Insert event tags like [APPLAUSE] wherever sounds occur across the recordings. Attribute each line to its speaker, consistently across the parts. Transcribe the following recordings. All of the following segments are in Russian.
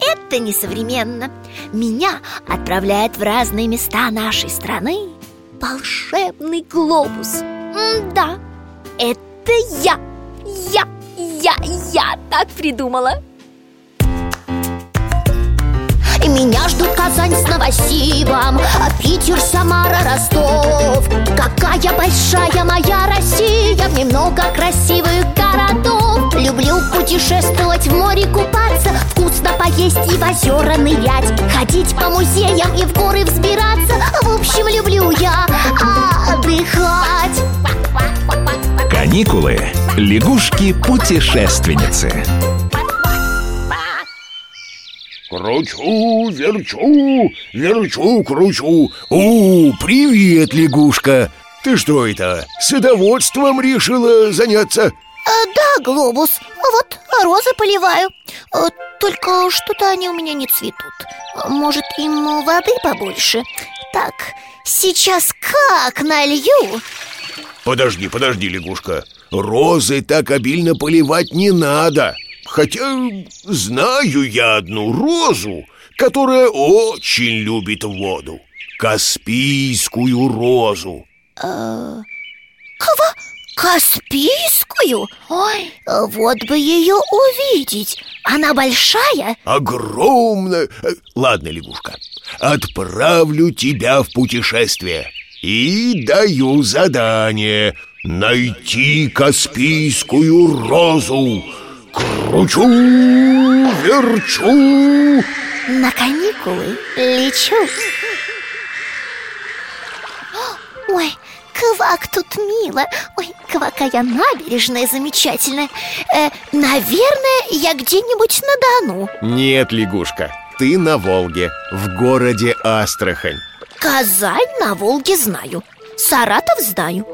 Speaker 1: это несовременно. Меня отправляет в разные места нашей страны Волшебный глобус. М-да, это я. Я, я, я так придумала. И меня ждут Казань с Новосибом Питер, Самара, Ростов. Какая большая моя Россия В ней много красивых городов. Люблю путешествовать, в море купаться
Speaker 2: Каникулы. Лягушки-путешественницы.
Speaker 3: Кручу, верчу, верчу, кручу. У, привет, лягушка. Ты что это, садоводством решила заняться?
Speaker 1: А, Да, глобус, вот розы поливаю А, Только что-то они у меня не цветут Может, им воды побольше? Так, сейчас как налью
Speaker 3: Подожди, подожди, лягушка. Розы так обильно поливать не надо. Хотя знаю я одну розу, которая очень любит воду. Каспийскую розу.
Speaker 1: Кого? Каспийскую? Ой, вот бы ее увидеть Она большая?
Speaker 3: Огромная... Э, Ладно, лягушка, отправлю тебя в путешествие И даю задание Найти Каспийскую розу. Кручу, верчу.
Speaker 1: На каникулы лечу. [GASPS] Ой, квак тут мило. Ой, какая набережная замечательная. Э, Наверное, я где-нибудь на Дону.
Speaker 4: Нет, лягушка, ты на Волге, в городе Астрахань
Speaker 1: Казань на Волге знаю. Саратов знаю.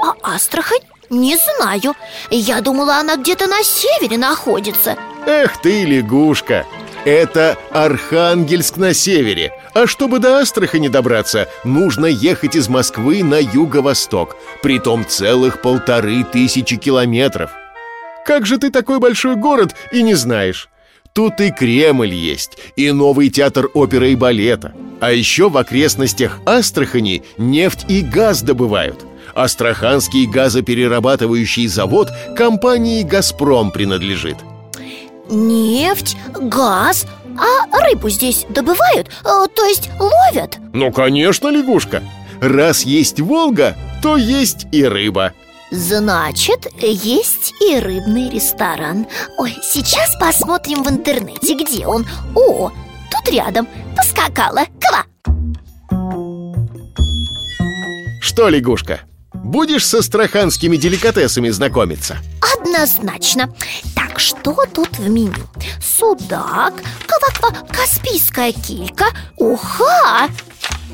Speaker 1: А Астрахань не знаю. Я думала, она где-то на севере находится.
Speaker 4: Эх ты, лягушка. Это Архангельск на севере. А чтобы до Астрахани добраться Нужно ехать из Москвы на юго-восток Притом целых полторы тысячи километров. Как же ты такой большой город и не знаешь? Тут и Кремль есть, и новый театр оперы и балета А еще в окрестностях Астрахани нефть и газ добывают Астраханский газоперерабатывающий завод компании «Газпром» принадлежит
Speaker 1: Нефть, газ А рыбу здесь добывают? Э, То есть ловят?
Speaker 4: Ну, конечно, лягушка Раз есть Волга, то есть и рыба
Speaker 1: Значит, есть и рыбный ресторан. Ой, сейчас посмотрим в интернете, где он. О, тут рядом, поскакала, ква.
Speaker 4: Что, лягушка, будешь с астраханскими деликатесами знакомиться?
Speaker 1: Однозначно. Так, что тут в меню? Судак, ква-ква, каспийская килька, уха!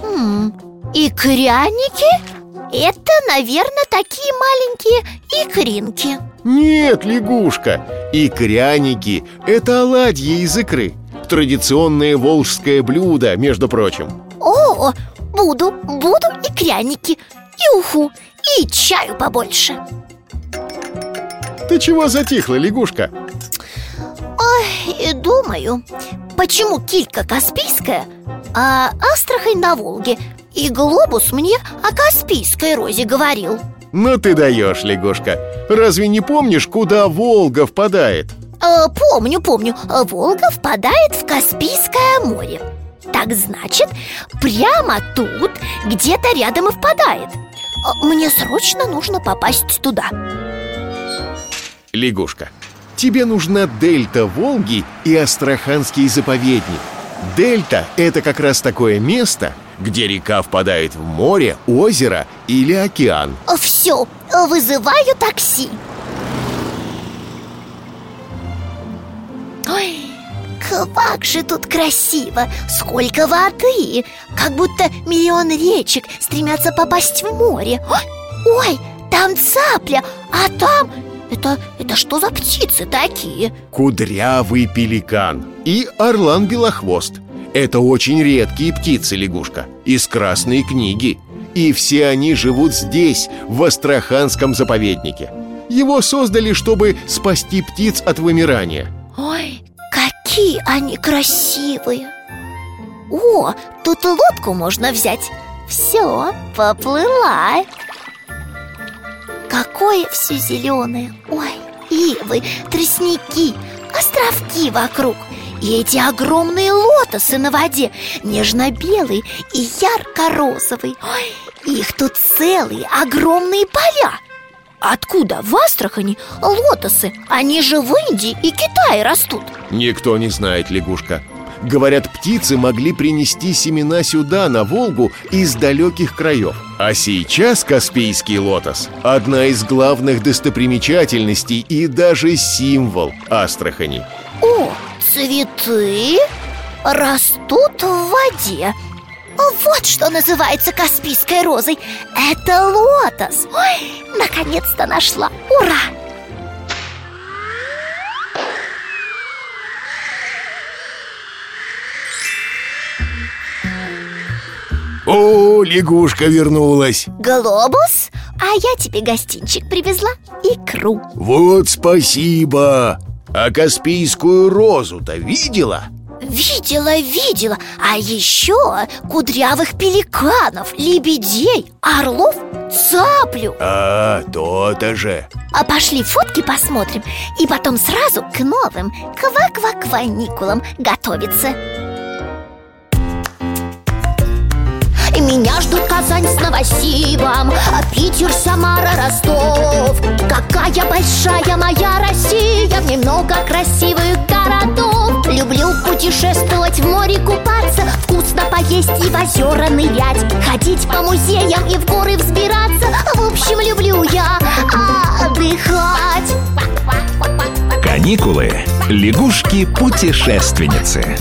Speaker 1: М, Икряники? Это, наверное, такие маленькие икринки.
Speaker 4: Нет, лягушка, икряники – это оладьи из икры. Традиционное волжское блюдо, между прочим.
Speaker 1: О, буду, буду икряники. И уху, и чаю побольше.
Speaker 4: Ты чего затихла, лягушка?
Speaker 1: Ой, и думаю, почему килька Каспийская, а Астрахань на Волге И глобус мне о Каспийской розе говорил.
Speaker 4: Ну ты даешь, лягушка. Разве не помнишь, куда Волга впадает?
Speaker 1: Э, Помню, помню, Волга впадает в Каспийское море. Так значит, прямо тут, где-то рядом и впадает. Э, Мне срочно нужно попасть туда.
Speaker 4: Лягушка, тебе нужна дельта Волги и Астраханский заповедник. Дельта – это как раз такое место, где река впадает в море, озеро или океан
Speaker 1: Все, вызываю такси Ой, Как же тут красиво! Сколько воды! Как будто миллион речек стремятся попасть в море Ой, там цапля, а там... Это, это что за птицы такие?
Speaker 4: Кудрявый пеликан и орлан-белохвост Это очень редкие птицы, лягушка, из Красной книги. И все они живут здесь, в Астраханском заповеднике. Его создали, чтобы спасти птиц от вымирания.
Speaker 1: Ой, какие они красивые! О, тут лодку можно взять. Все, поплыла. Какое все зеленое Ой, ивы, тростники, островки вокруг И эти огромные лотосы на воде Нежно-белые и ярко-розовые Ой, их тут целые огромные поля. Откуда в Астрахани лотосы? Они же в Индии и Китае растут.
Speaker 4: Никто не знает, лягушка. Говорят, птицы могли принести семена сюда, на Волгу, из далеких краев. А сейчас Каспийский лотос – одна из главных достопримечательностей и даже символ Астрахани.
Speaker 1: О, цветы растут в воде. Вот что называется Каспийской розой. Это лотос. Ой, наконец-то нашла. Ура!
Speaker 3: О, лягушка вернулась.
Speaker 1: Глобус? А я тебе гостинчик привезла. Икру.
Speaker 3: Вот спасибо А Каспийскую розу-то видела?
Speaker 1: Видела, видела. А еще кудрявых пеликанов, лебедей, орлов, цаплю.
Speaker 3: А, то-то же.
Speaker 1: А пошли фотки посмотрим И потом сразу к новым ква-ква-кваникулам готовиться Меня ждут Казань с Новосибом а Питер, Самара, Ростов Какая большая моя Россия В ней много красивых городов Люблю путешествовать, в море купаться Вкусно поесть и в озера нырять Ходить по музеям и в горы взбираться В общем, люблю я отдыхать
Speaker 2: Каникулы. Лягушки-путешественницы.